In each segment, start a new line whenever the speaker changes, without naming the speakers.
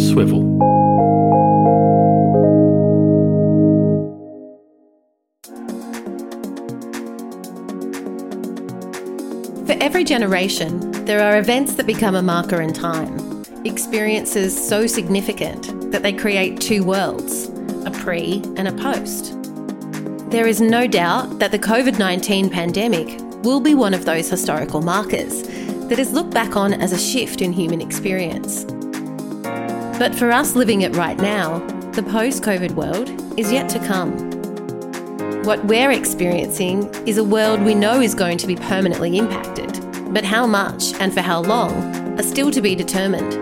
Swivel.
For every generation, there are events that become a marker in time. Experiences so significant that they create two worlds a pre and a post. There is no doubt that the COVID 19 pandemic will be one of those historical markers that is looked back on as a shift in human experience. But for us living it right now, the post COVID world is yet to come. What we're experiencing is a world we know is going to be permanently impacted, but how much and for how long are still to be determined.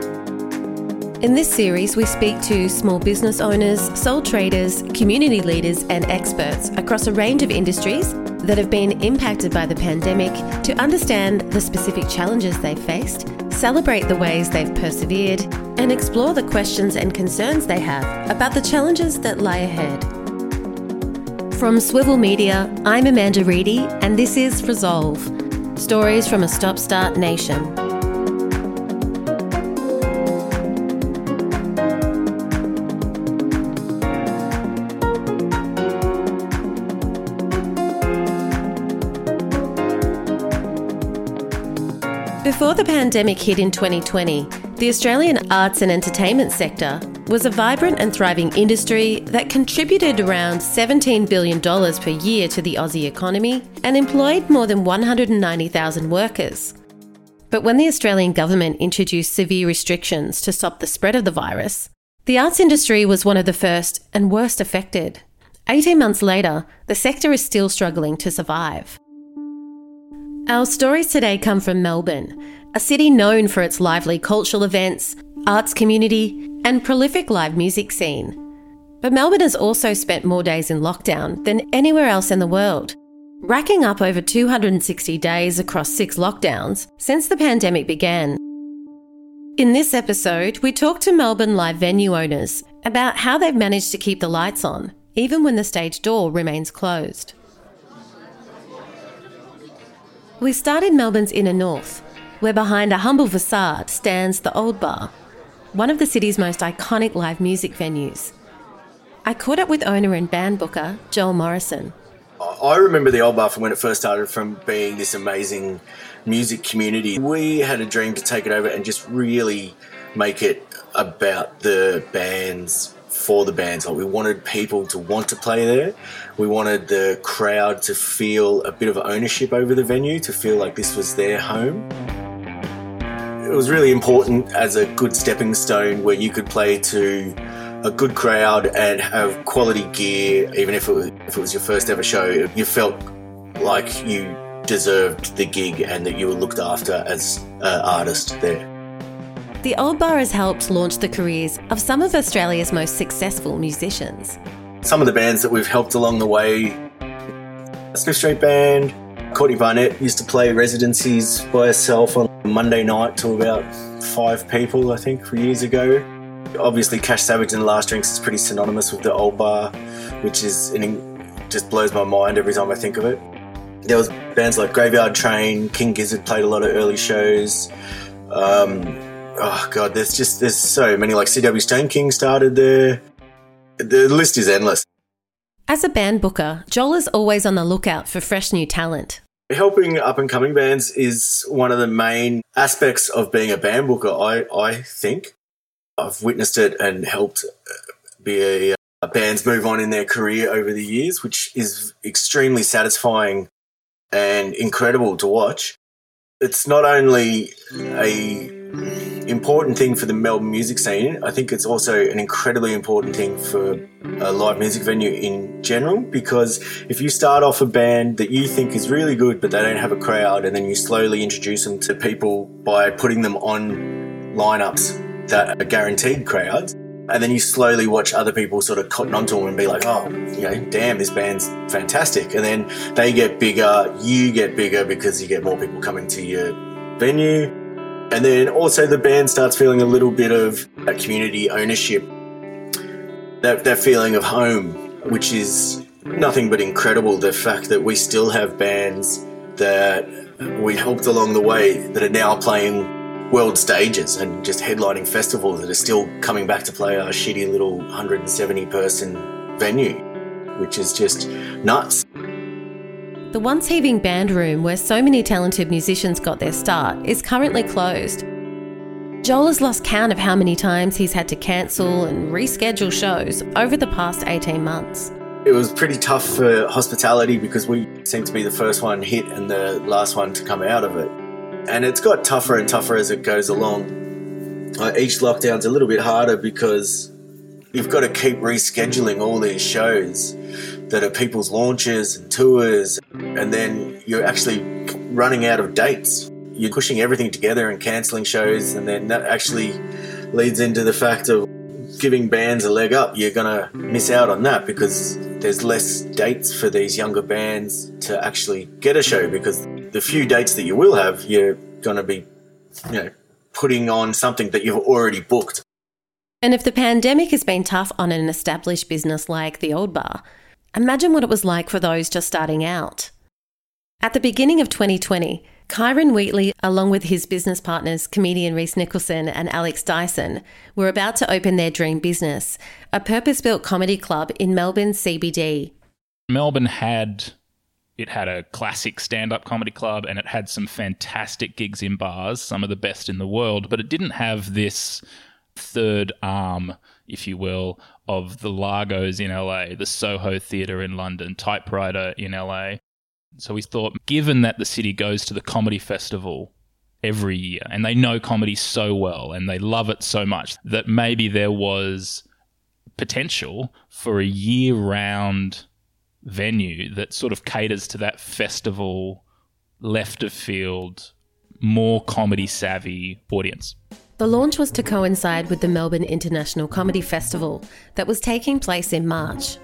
In this series, we speak to small business owners, sole traders, community leaders, and experts across a range of industries that have been impacted by the pandemic to understand the specific challenges they've faced, celebrate the ways they've persevered, and explore the questions and concerns they have about the challenges that lie ahead. From Swivel Media, I'm Amanda Reedy, and this is Resolve Stories from a Stop Start Nation. Before the pandemic hit in 2020, the Australian arts and entertainment sector was a vibrant and thriving industry that contributed around $17 billion per year to the Aussie economy and employed more than 190,000 workers. But when the Australian government introduced severe restrictions to stop the spread of the virus, the arts industry was one of the first and worst affected. 18 months later, the sector is still struggling to survive. Our stories today come from Melbourne, a city known for its lively cultural events, arts community, and prolific live music scene. But Melbourne has also spent more days in lockdown than anywhere else in the world, racking up over 260 days across six lockdowns since the pandemic began. In this episode, we talk to Melbourne live venue owners about how they've managed to keep the lights on, even when the stage door remains closed. We start in Melbourne's inner north, where behind a humble facade stands the Old Bar, one of the city's most iconic live music venues. I caught up with owner and band booker Joel Morrison.
I remember the Old Bar from when it first started from being this amazing music community. We had a dream to take it over and just really make it about the bands for the bands. Like we wanted people to want to play there. We wanted the crowd to feel a bit of ownership over the venue, to feel like this was their home. It was really important as a good stepping stone where you could play to a good crowd and have quality gear, even if it was, if it was your first ever show. You felt like you deserved the gig and that you were looked after as uh, an artist there.
The Old Bar has helped launch the careers of some of Australia's most successful musicians.
Some of the bands that we've helped along the way Smith Street Band, Courtney Barnett used to play residencies by herself on Monday night to about five people, I think, years ago. Obviously, Cash Savage and Last Drinks is pretty synonymous with the Old Bar, which is just blows my mind every time I think of it. There was bands like Graveyard Train, King Gizzard played a lot of early shows. Um, oh god, there's just there's so many. Like CW Stoneking started there. The list is endless.
As a band booker, Joel is always on the lookout for fresh new talent.
Helping up and coming bands is one of the main aspects of being a band booker. I I think I've witnessed it and helped uh, be a, a bands move on in their career over the years, which is extremely satisfying and incredible to watch. It's not only a important thing for the Melbourne music scene. I think it's also an incredibly important thing for a live music venue in general because if you start off a band that you think is really good but they don't have a crowd and then you slowly introduce them to people by putting them on lineups that are guaranteed crowds and then you slowly watch other people sort of cotton onto them and be like, oh, you know, damn, this band's fantastic. And then they get bigger, you get bigger because you get more people coming to your venue. And then also the band starts feeling a little bit of community ownership, that, that feeling of home, which is nothing but incredible. The fact that we still have bands that we helped along the way that are now playing world stages and just headlining festivals that are still coming back to play our shitty little 170 person venue, which is just nuts.
The once heaving band room, where so many talented musicians got their start, is currently closed. Joel has lost count of how many times he's had to cancel and reschedule shows over the past 18 months.
It was pretty tough for hospitality because we seemed to be the first one hit and the last one to come out of it. And it's got tougher and tougher as it goes along. Uh, each lockdown's a little bit harder because you've got to keep rescheduling all these shows that are people's launches and tours, and then you're actually running out of dates. You're pushing everything together and cancelling shows, and then that actually leads into the fact of giving bands a leg up. You're going to miss out on that because there's less dates for these younger bands to actually get a show because the few dates that you will have, you're going to be, you know, putting on something that you've already booked.
And if the pandemic has been tough on an established business like the Old Bar, imagine what it was like for those just starting out. At the beginning of 2020, Kyron Wheatley, along with his business partners, comedian Rhys Nicholson and Alex Dyson, were about to open their dream business, a purpose built comedy club in Melbourne CBD.
Melbourne had it had a classic stand up comedy club and it had some fantastic gigs in bars, some of the best in the world, but it didn't have this third arm, if you will, of the Largos in LA, the Soho Theatre in London, Typewriter in LA. So we thought, given that the city goes to the comedy festival every year and they know comedy so well and they love it so much, that maybe there was potential for a year round venue that sort of caters to that festival, left of field, more comedy savvy audience.
The launch was to coincide with the Melbourne International Comedy Festival that was taking place in March.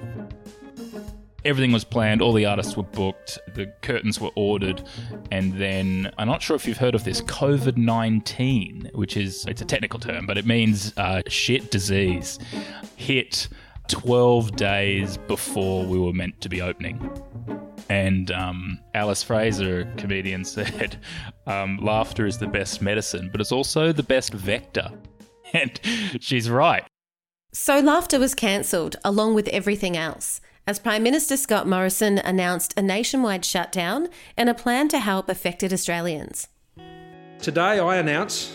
Everything was planned, all the artists were booked, the curtains were ordered, and then I'm not sure if you've heard of this COVID 19, which is it's a technical term, but it means uh, shit disease, hit 12 days before we were meant to be opening. And um, Alice Fraser, comedian, said, um, Laughter is the best medicine, but it's also the best vector. And she's right.
So, laughter was cancelled along with everything else as Prime Minister Scott Morrison announced a nationwide shutdown and a plan to help affected Australians.
Today, I announce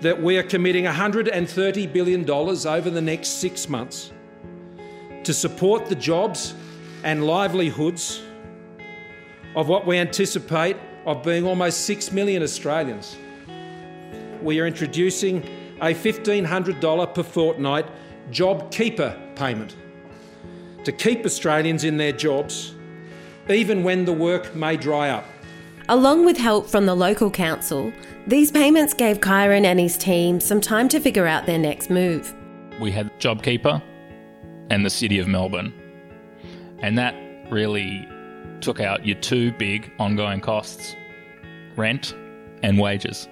that we are committing $130 billion over the next six months to support the jobs and livelihoods of what we anticipate of being almost 6 million Australians. We are introducing a $1,500 per fortnight JobKeeper payment to keep Australians in their jobs, even when the work may dry up.
Along with help from the local council, these payments gave Kyron and his team some time to figure out their next move.
We had JobKeeper, and the city of Melbourne. And that really took out your two big ongoing costs rent and wages.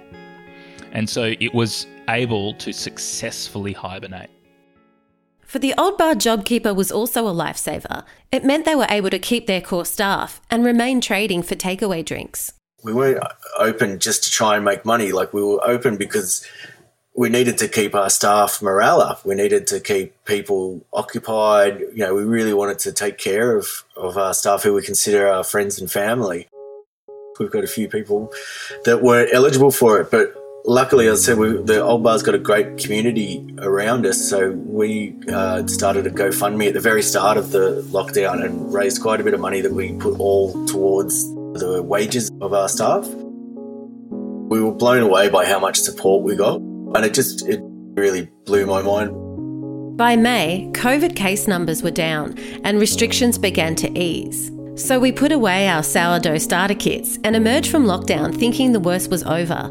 And so it was able to successfully hibernate.
For the Old Bar JobKeeper was also a lifesaver. It meant they were able to keep their core staff and remain trading for takeaway drinks.
We weren't open just to try and make money. Like we were open because we needed to keep our staff morale up. We needed to keep people occupied. You know, we really wanted to take care of, of our staff who we consider our friends and family. We've got a few people that weren't eligible for it, but luckily, as I said, we, the Old Bar's got a great community around us. So we uh, started a GoFundMe at the very start of the lockdown and raised quite a bit of money that we put all towards the wages of our staff. We were blown away by how much support we got and it just it really blew my mind.
By May, COVID case numbers were down and restrictions began to ease. So we put away our sourdough starter kits and emerged from lockdown thinking the worst was over.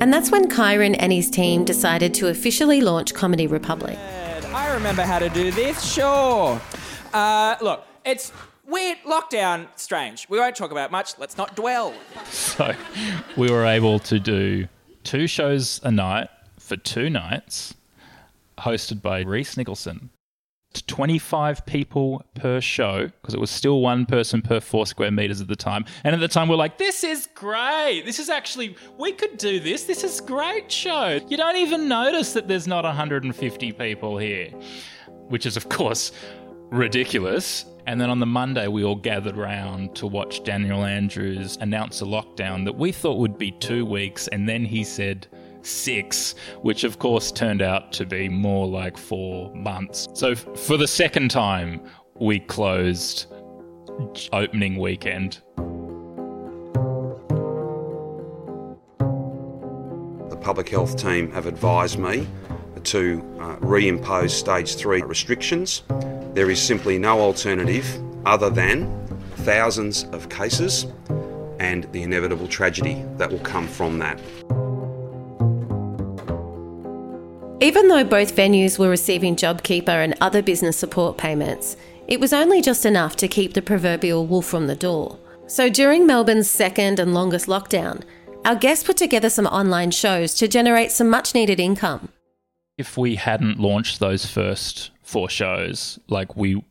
And that's when Kyron and his team decided to officially launch Comedy Republic.
I remember how to do this, sure. Uh, look, it's weird, lockdown, strange. We won't talk about much, let's not dwell.
So we were able to do two shows a night for two nights, hosted by Rhys Nicholson. to 25 people per show because it was still one person per four square meters at the time. And at the time, we're like, this is great. This is actually, we could do this. This is great show. You don't even notice that there's not 150 people here, which is, of course, ridiculous. And then on the Monday, we all gathered round to watch Daniel Andrews announce a lockdown that we thought would be two weeks. And then he said, six, which of course turned out to be more like four months. So f- for the second time, we closed opening weekend.
The public health team have advised me to uh, reimpose stage three restrictions. There is simply no alternative other than thousands of cases and the inevitable tragedy that will come from that.
Even though both venues were receiving JobKeeper and other business support payments, it was only just enough to keep the proverbial wolf from the door. So during Melbourne's second and longest lockdown, our guests put together some online shows to generate some much needed income.
If we hadn't launched those first four shows, like we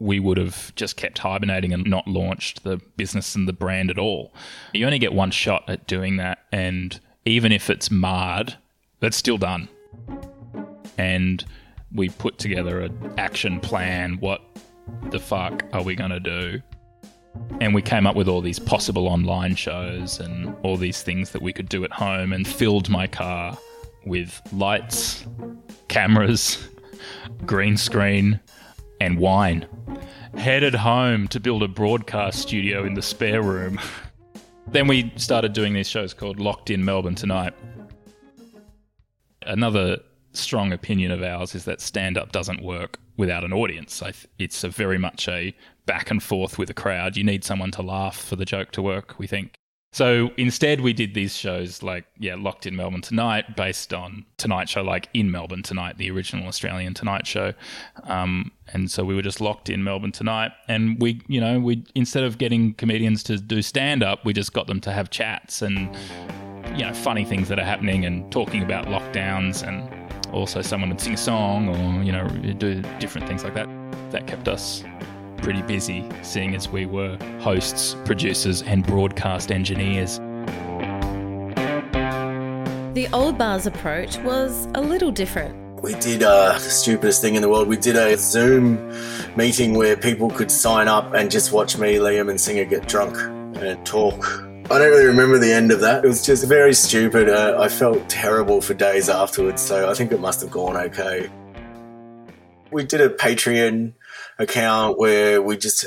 we would have just kept hibernating and not launched the business and the brand at all. You only get one shot at doing that and even if it's marred, that's still done and we put together an action plan. What the fuck are we going to do? And we came up with all these possible online shows and all these things that we could do at home and filled my car with lights, cameras, green screen, and wine. Headed home to build a broadcast studio in the spare room. then we started doing these shows called Locked in Melbourne Tonight. Another strong opinion of ours is that stand up doesn't work without an audience. It's a very much a back and forth with a crowd. You need someone to laugh for the joke to work, we think. So instead, we did these shows like, yeah, Locked in Melbourne Tonight, based on Tonight Show, like in Melbourne Tonight, the original Australian Tonight Show. Um, and so we were just locked in Melbourne Tonight. And we, you know, we instead of getting comedians to do stand up, we just got them to have chats and, you know, funny things that are happening and talking about lockdowns and also someone would sing a song or you know do different things like that. That kept us pretty busy, seeing as we were hosts, producers, and broadcast engineers.
The old bar's approach was a little different.
We did uh, the stupidest thing in the world. We did a Zoom meeting where people could sign up and just watch me, Liam, and Singer get drunk and talk I don't really remember the end of that. It was just very stupid. Uh, I felt terrible for days afterwards, so I think it must have gone okay. We did a Patreon account where we just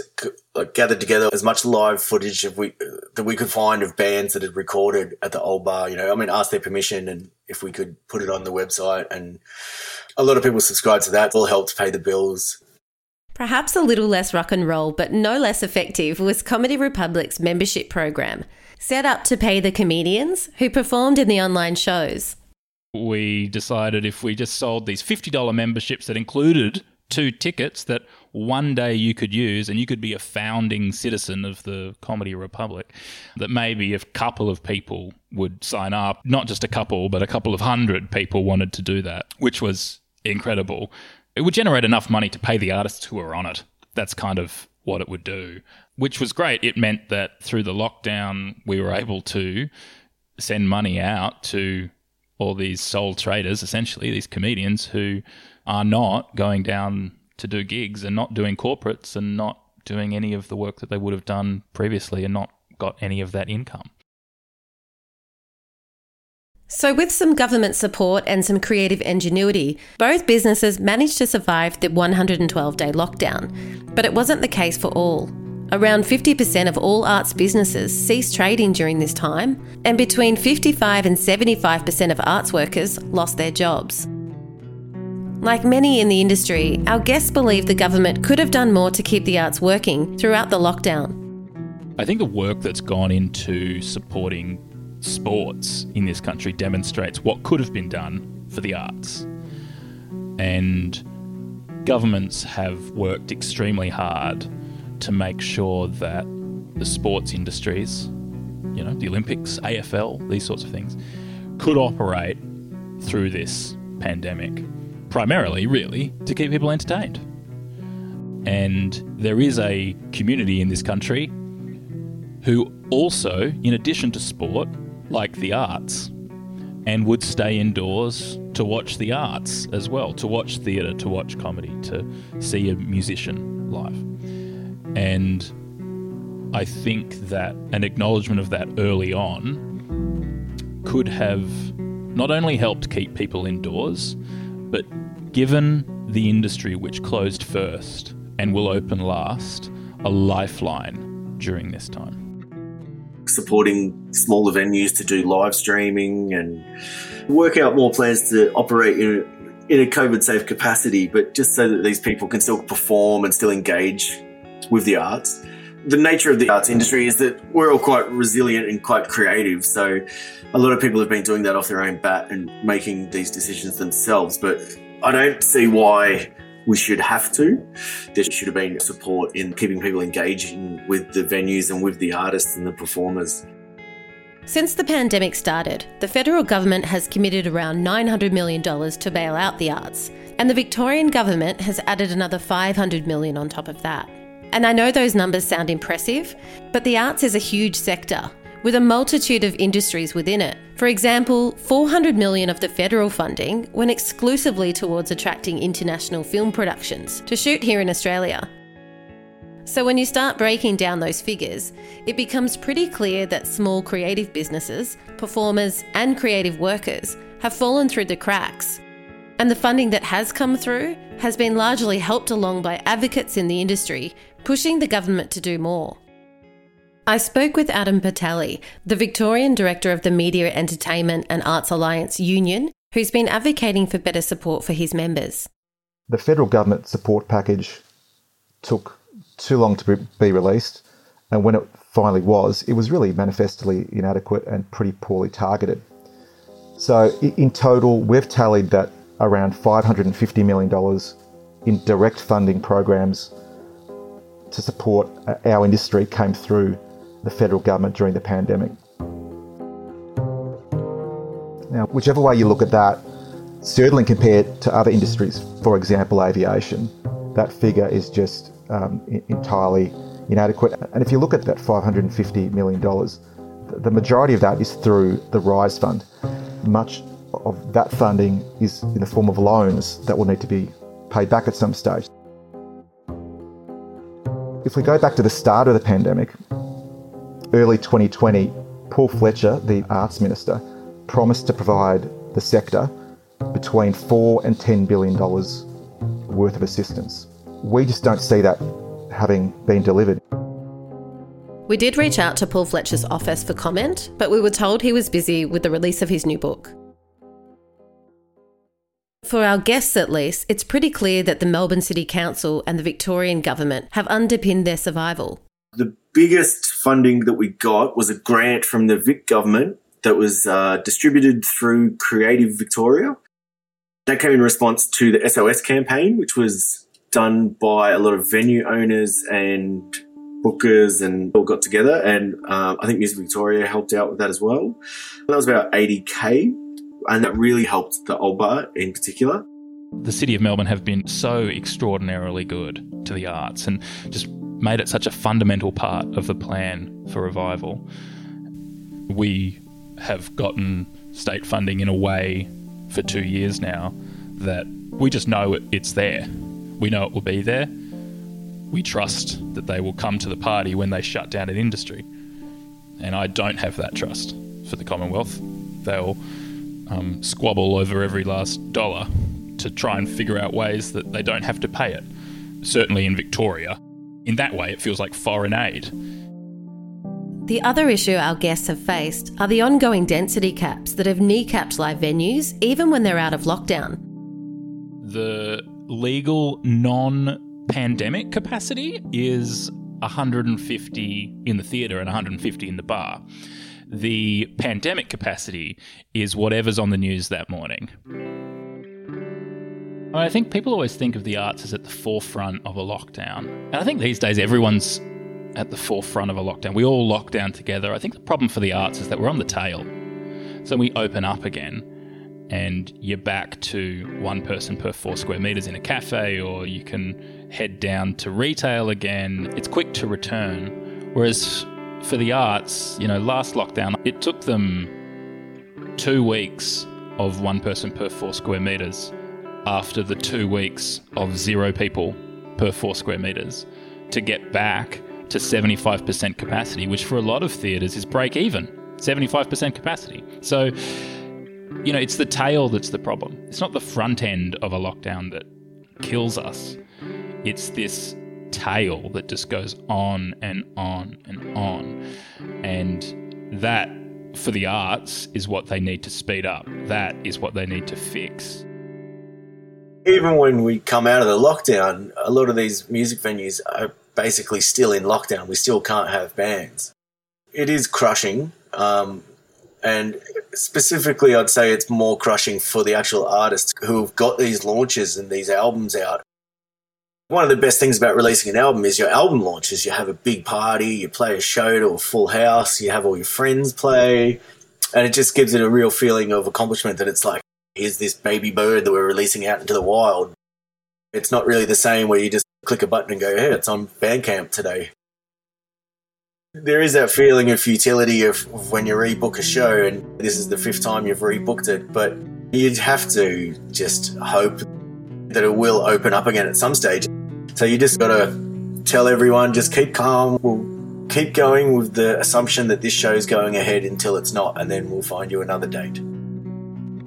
like gathered together as much live footage of we that we could find of bands that had recorded at the old bar. You know, I mean, ask their permission and if we could put it on the website. And a lot of people subscribed to that. It all helped pay the bills.
Perhaps a little less rock and roll, but no less effective, was Comedy Republic's membership program set up to pay the comedians who performed in the online shows.
We decided if we just sold these $50 memberships that included two tickets that one day you could use and you could be a founding citizen of the Comedy Republic, that maybe a couple of people would sign up, not just a couple, but a couple of hundred people wanted to do that, which was incredible. It would generate enough money to pay the artists who were on it. That's kind of what it would do which was great. It meant that through the lockdown, we were able to send money out to all these sole traders, essentially, these comedians who are not going down to do gigs and not doing corporates and not doing any of the work that they would have done previously and not got any of that income.
So, with some government support and some creative ingenuity, both businesses managed to survive the 112 day lockdown. But it wasn't the case for all. Around 50% of all arts businesses ceased trading during this time, and between 55 and 75% of arts workers lost their jobs. Like many in the industry, our guests believe the government could have done more to keep the arts working throughout the lockdown.
I think the work that's gone into supporting sports in this country demonstrates what could have been done for the arts. And governments have worked extremely hard to make sure that the sports industries, you know, the Olympics, AFL, these sorts of things, could operate through this pandemic. primarily, really, to keep people entertained. And there is a community in this country who also, in addition to sport, like the arts and would stay indoors to watch the arts as well, to watch theatre, to watch comedy, to see a musician live. And I think that an acknowledgement of that early on could have not only helped keep people indoors, but given the industry which closed first and will open last a lifeline during this time
supporting smaller venues to do live streaming and work out more plans to operate in in a COVID safe capacity, but just so that these people can still perform and still engage with the arts. The nature of the arts industry is that we're all quite resilient and quite creative. So a lot of people have been doing that off their own bat and making these decisions themselves. But I don't see why we should have to. There should have been support in keeping people engaging with the venues and with the artists and the performers.
Since the pandemic started, the federal government has committed around $900 million to bail out the arts, and the Victorian government has added another 500 million on top of that. And I know those numbers sound impressive, but the arts is a huge sector with a multitude of industries within it. For example, 400 million of the federal funding went exclusively towards attracting international film productions to shoot here in Australia. So when you start breaking down those figures, it becomes pretty clear that small creative businesses, performers, and creative workers have fallen through the cracks. And the funding that has come through has been largely helped along by advocates in the industry pushing the government to do more. I spoke with Adam Portelli, the Victorian Director of the Media, Entertainment and Arts Alliance Union, who's been advocating for better support for his members.
The federal government support package took too long to be released, and when it finally was, it was really manifestly inadequate and pretty poorly targeted. So, in total, we've tallied that around $550 million in direct funding programs to support uh, our industry came through the federal government during the pandemic. Now, whichever way you look at that, certainly compared to other industries, for example, aviation, that figure is just um, entirely inadequate. And if you look at that $550 million, the majority of that is through the RISE Fund. Much of that funding is in the form of loans that will need to be paid back at some stage. If we go back to the start of the pandemic, early 2020, Paul Fletcher, the arts minister, promised to provide the sector between four and ten billion dollars worth of assistance. We just don't see that having been delivered.
We did reach out to Paul Fletcher's office for comment, but we were told he was busy with the release of his new book. For our guests, at least, it's pretty clear that the Melbourne City Council and the Victorian Government have underpinned their survival.
The biggest funding that we got was a grant from the Vic government that was uh, distributed through Creative Victoria. That came in response to the SOS campaign, which was done by a lot of venue owners and bookers and all got together. And uh, I think Music Victoria helped out with that as well. That was about 80k, and that really helped the old bar in particular.
The City of Melbourne have been so extraordinarily good to the arts and just made it such a fundamental part of the plan for revival. We have gotten state funding in a way for two years now that we just know it's there. We know it will be there. We trust that they will come to the party when they shut down an industry. And I don't have that trust for the Commonwealth. They'll um, squabble over every last dollar to try and figure out ways that they don't have to pay it. Certainly in Victoria, in that way, it feels like foreign aid.
The other issue our guests have faced are the ongoing density caps that have kneecapped live venues even when they're out of lockdown.
The legal non pandemic capacity is 150 in the theatre and 150 in the bar. The pandemic capacity is whatever's on the news that morning. I think people always think of the arts as at the forefront of a lockdown. And I think these days everyone's at the forefront of a lockdown. We all lock down together. I think the problem for the arts is that we're on the tail. So we open up again and you're back to one person per four square meters in a cafe, or you can head down to retail again. It's quick to return. Whereas for the arts, you know, last lockdown, it took them two weeks of one person per four square meters after the two weeks of zero people per four square meters to get back to 75% capacity, which for a lot of theatres is break even 75% capacity. So, you know, it's the tail that's the problem. It's not the front end of a lockdown that kills us, it's this tail that just goes on and on and on. And that, for the arts, is what they need to speed up. That is what they need to fix.
Even when we come out of the lockdown, a lot of these music venues are basically still in lockdown. We still can't have bands. It is crushing. Um, and specifically, I'd say it's more crushing for the actual artists who have got these launches and these albums out. One of the best things about releasing an album is your album launches. You have a big party, you play a show to a full house, you have all your friends play, and it just gives it a real feeling of accomplishment that it's like, here's this baby bird that we're releasing out into the wild. It's not really the same where you just click a button and go, hey, it's on Bandcamp today. There is that feeling of futility of, when you rebook a show and this is the fifth time you've rebooked it, but you'd have to just hope that it will open up again at some stage. So you just got to tell everyone, just keep calm. We'll keep going with the assumption that this show's going ahead until it's not, and then we'll find you another date.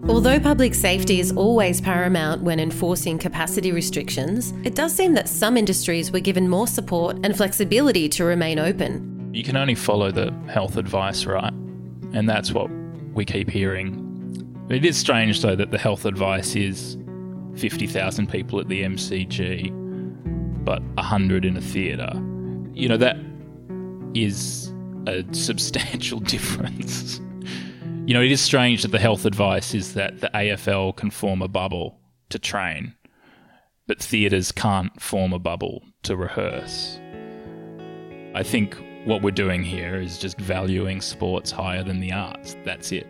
Although public safety is always paramount when enforcing capacity restrictions, it does seem that some industries were given more support and flexibility to remain open.
You can only follow the health advice, right? And that's what we keep hearing. It is strange, though, that the health advice is 50,000 people at the MCG, but 100 in a theatre. You know, that is a substantial difference. You know, it is strange that the health advice is that the AFL can form a bubble to train, but theatres can't form a bubble to rehearse. I think what we're doing here is just valuing sports higher than the arts. That's it.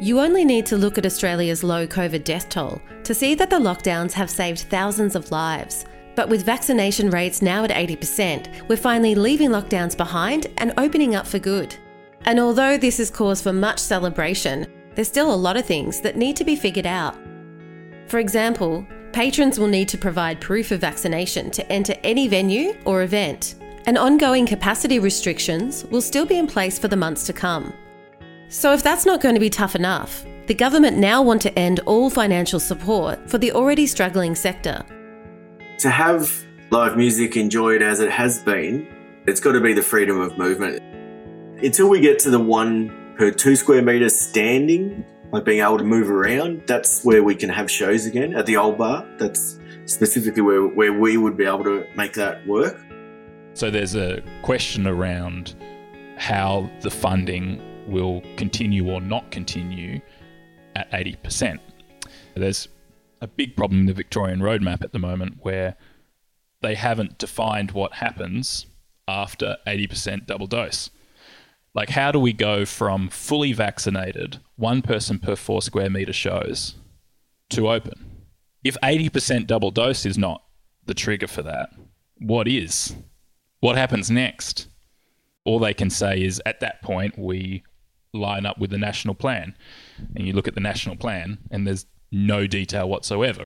You only need to look at Australia's low COVID death toll to see that the lockdowns have saved thousands of lives. But with vaccination rates now at 80%, we're finally leaving lockdowns behind and opening up for good. And although this is cause for much celebration, there's still a lot of things that need to be figured out. For example, patrons will need to provide proof of vaccination to enter any venue or event, and ongoing capacity restrictions will still be in place for the months to come. So, if that's not going to be tough enough, the government now want to end all financial support for the already struggling sector.
To have live music enjoyed as it has been, it's got to be the freedom of movement until we get to the one per two square meter standing, like being able to move around, that's where we can have shows again at the old bar. That's specifically where, where we would be able to make that work.
So there's a question around how the funding will continue or not continue at 80%. There's a big problem in the Victorian roadmap at the moment where they haven't defined what happens after 80% double dose. Like, how do we go from fully vaccinated, one person per four square meter shows, to open? If 80% double dose is not the trigger for that, what is? What happens next? All they can say is at that point, we line up with the national plan. And you look at the national plan, and there's no detail whatsoever.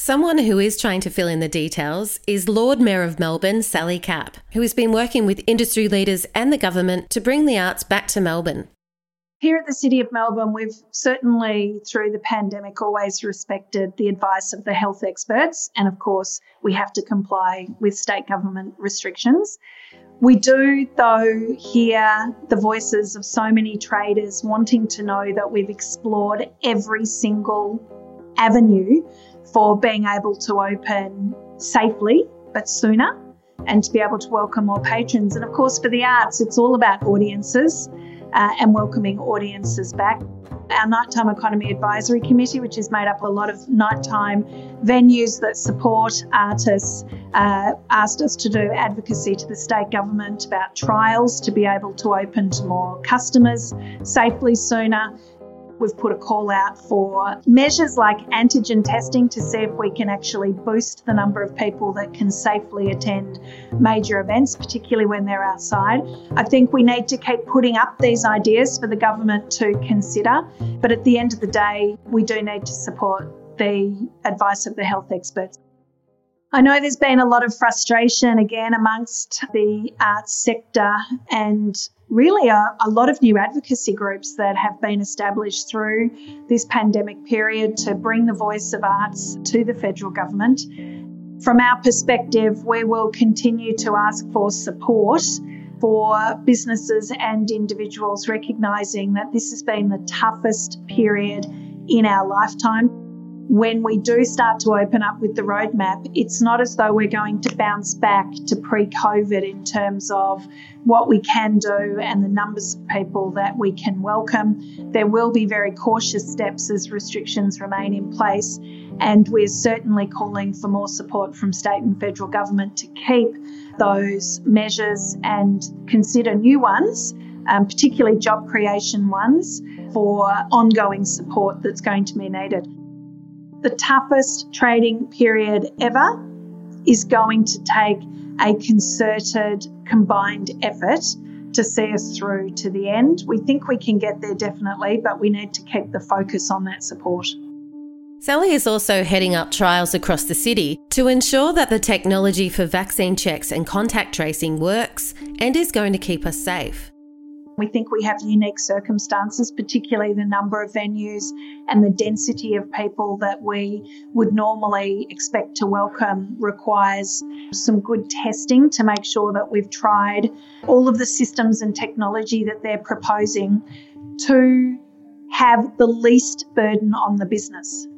Someone who is trying to fill in the details is Lord Mayor of Melbourne, Sally Capp, who has been working with industry leaders and the government to bring the arts back to Melbourne.
Here at the City of Melbourne, we've certainly, through the pandemic, always respected the advice of the health experts. And of course, we have to comply with state government restrictions. We do, though, hear the voices of so many traders wanting to know that we've explored every single avenue for being able to open safely but sooner and to be able to welcome more patrons. And of course, for the arts, it's all about audiences uh, and welcoming audiences back. Our Nighttime Economy Advisory Committee, which is made up of a lot of nighttime venues that support artists, uh, asked us to do advocacy to the state government about trials to be able to open to more customers safely sooner We've put a call out for measures like antigen testing to see if we can actually boost the number of people that can safely attend major events, particularly when they're outside. I think we need to keep putting up these ideas for the government to consider, but at the end of the day, we do need to support the advice of the health experts. I know there's been a lot of frustration again amongst the arts sector and really a, a, lot of new advocacy groups that have been established through this pandemic period to bring the voice of arts to the federal government. From our perspective, we will continue to ask for support for businesses and individuals, recognising that this has been the toughest period in our lifetime when we do start to open up with the roadmap, it's not as though we're going to bounce back to pre COVID in terms of what we can do and the numbers of people that we can welcome. There will be very cautious steps as restrictions remain in place, and we're certainly calling for more support from state and federal government to keep those measures and consider new ones. Um, particularly job creation ones, for ongoing support that's going to be needed the toughest trading period ever is going to take a concerted, combined effort to see us through to the end. We think we can get there definitely, but we need to keep the focus on that support.
Sally is also heading up trials across the city to ensure that the technology for vaccine checks and contact tracing works and is going to keep us safe.
We think we have unique circumstances, particularly the number of venues and the density of people that we would normally expect to welcome requires some good testing to make sure that we've tried all of the systems and technology that they're proposing to have the least burden on the business.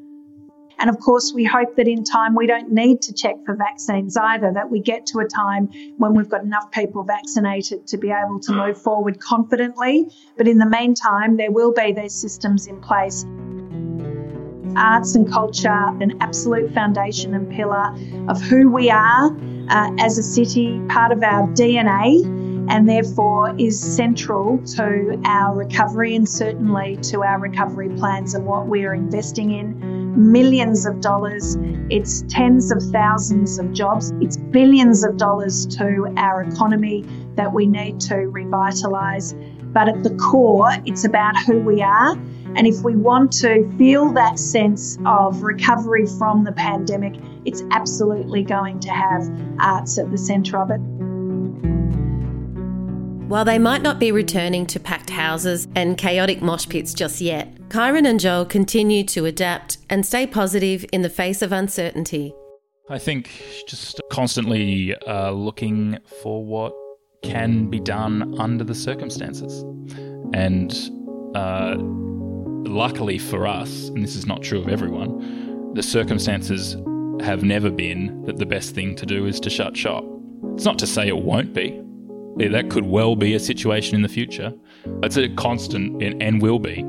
And of course, we hope that in time we don't need to check for vaccines either, that we get to a time when we've got enough people vaccinated to be able to move forward confidently. But in the meantime, there will be these systems in place. Arts and culture, an absolute foundation and pillar of who we are uh, as a city, part of our DNA and therefore is central to our recovery and certainly to our recovery plans and what we're investing in millions of dollars, it's tens of thousands of jobs, it's billions of dollars to our economy that we need to revitalise. But at the core, it's about who we are. And if we want to feel that sense of recovery from the pandemic, it's absolutely going to have arts at the centre of it.
While they might not be returning to packed houses and chaotic mosh pits just yet, Kyron and Joel continue to adapt and stay positive in the face of uncertainty.
I think just constantly uh, looking for what can be done under the circumstances. And uh, luckily for us, and this is not true of everyone, the circumstances have never been that the best thing to do is to shut shop. It's not to say it won't be, that could well be a situation in the future. It's a constant and will be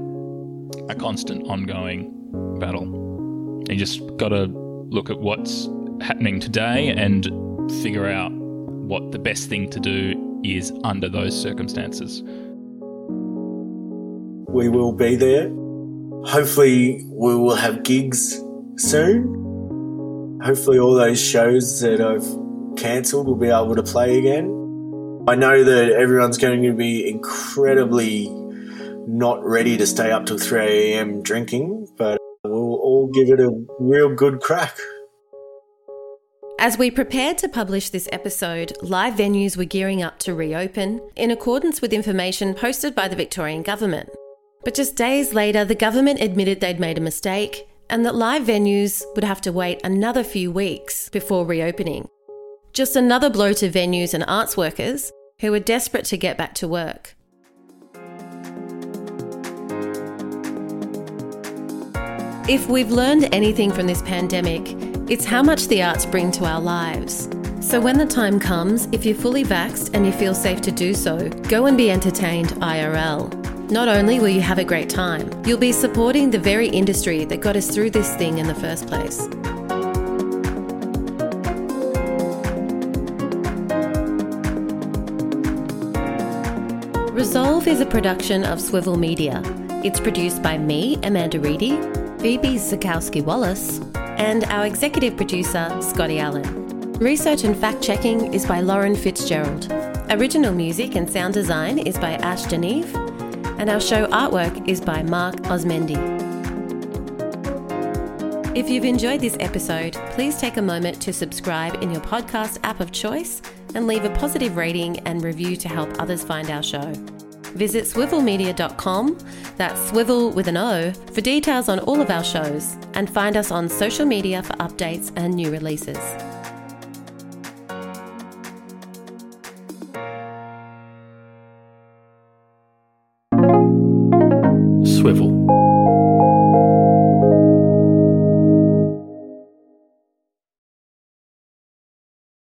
a constant ongoing battle. You just got to look at what's happening today and figure out what the best thing to do is under those circumstances.
We will be there. Hopefully, we will have gigs soon. Hopefully, all those shows that I've cancelled will be able to play again. I know that everyone's going to be incredibly not ready to stay up till 3 a.m. drinking, but we'll all give it a real good crack.
As we prepared to publish this episode, live venues were gearing up to reopen in accordance with information posted by the Victorian Government. But just days later, the government admitted they'd made a mistake and that live venues would have to wait another few weeks before reopening. Just another blow to venues and arts workers who were desperate to get back to work. If we've learned anything from this pandemic, it's how much the arts bring to our lives. So when the time comes, if you're fully vaxxed and you feel safe to do so, go and be entertained IRL. Not only will you have a great time, you'll be supporting the very industry that got us through this thing in the first place. Resolve is a production of Swivel Media. It's produced by me, Amanda Reedy, Phoebe Zakowski Wallace, and our executive producer, Scotty Allen. Research and fact checking is by Lauren Fitzgerald. Original music and sound design is by Ash Geneve, and our show artwork is by Mark Osmendi. If you've enjoyed this episode, please take a moment to subscribe in your podcast app of choice and leave a positive rating and review to help others find our show. Visit swivelmedia.com, that's swivel with an O, for details on all of our shows, and find us on social media for updates and new releases.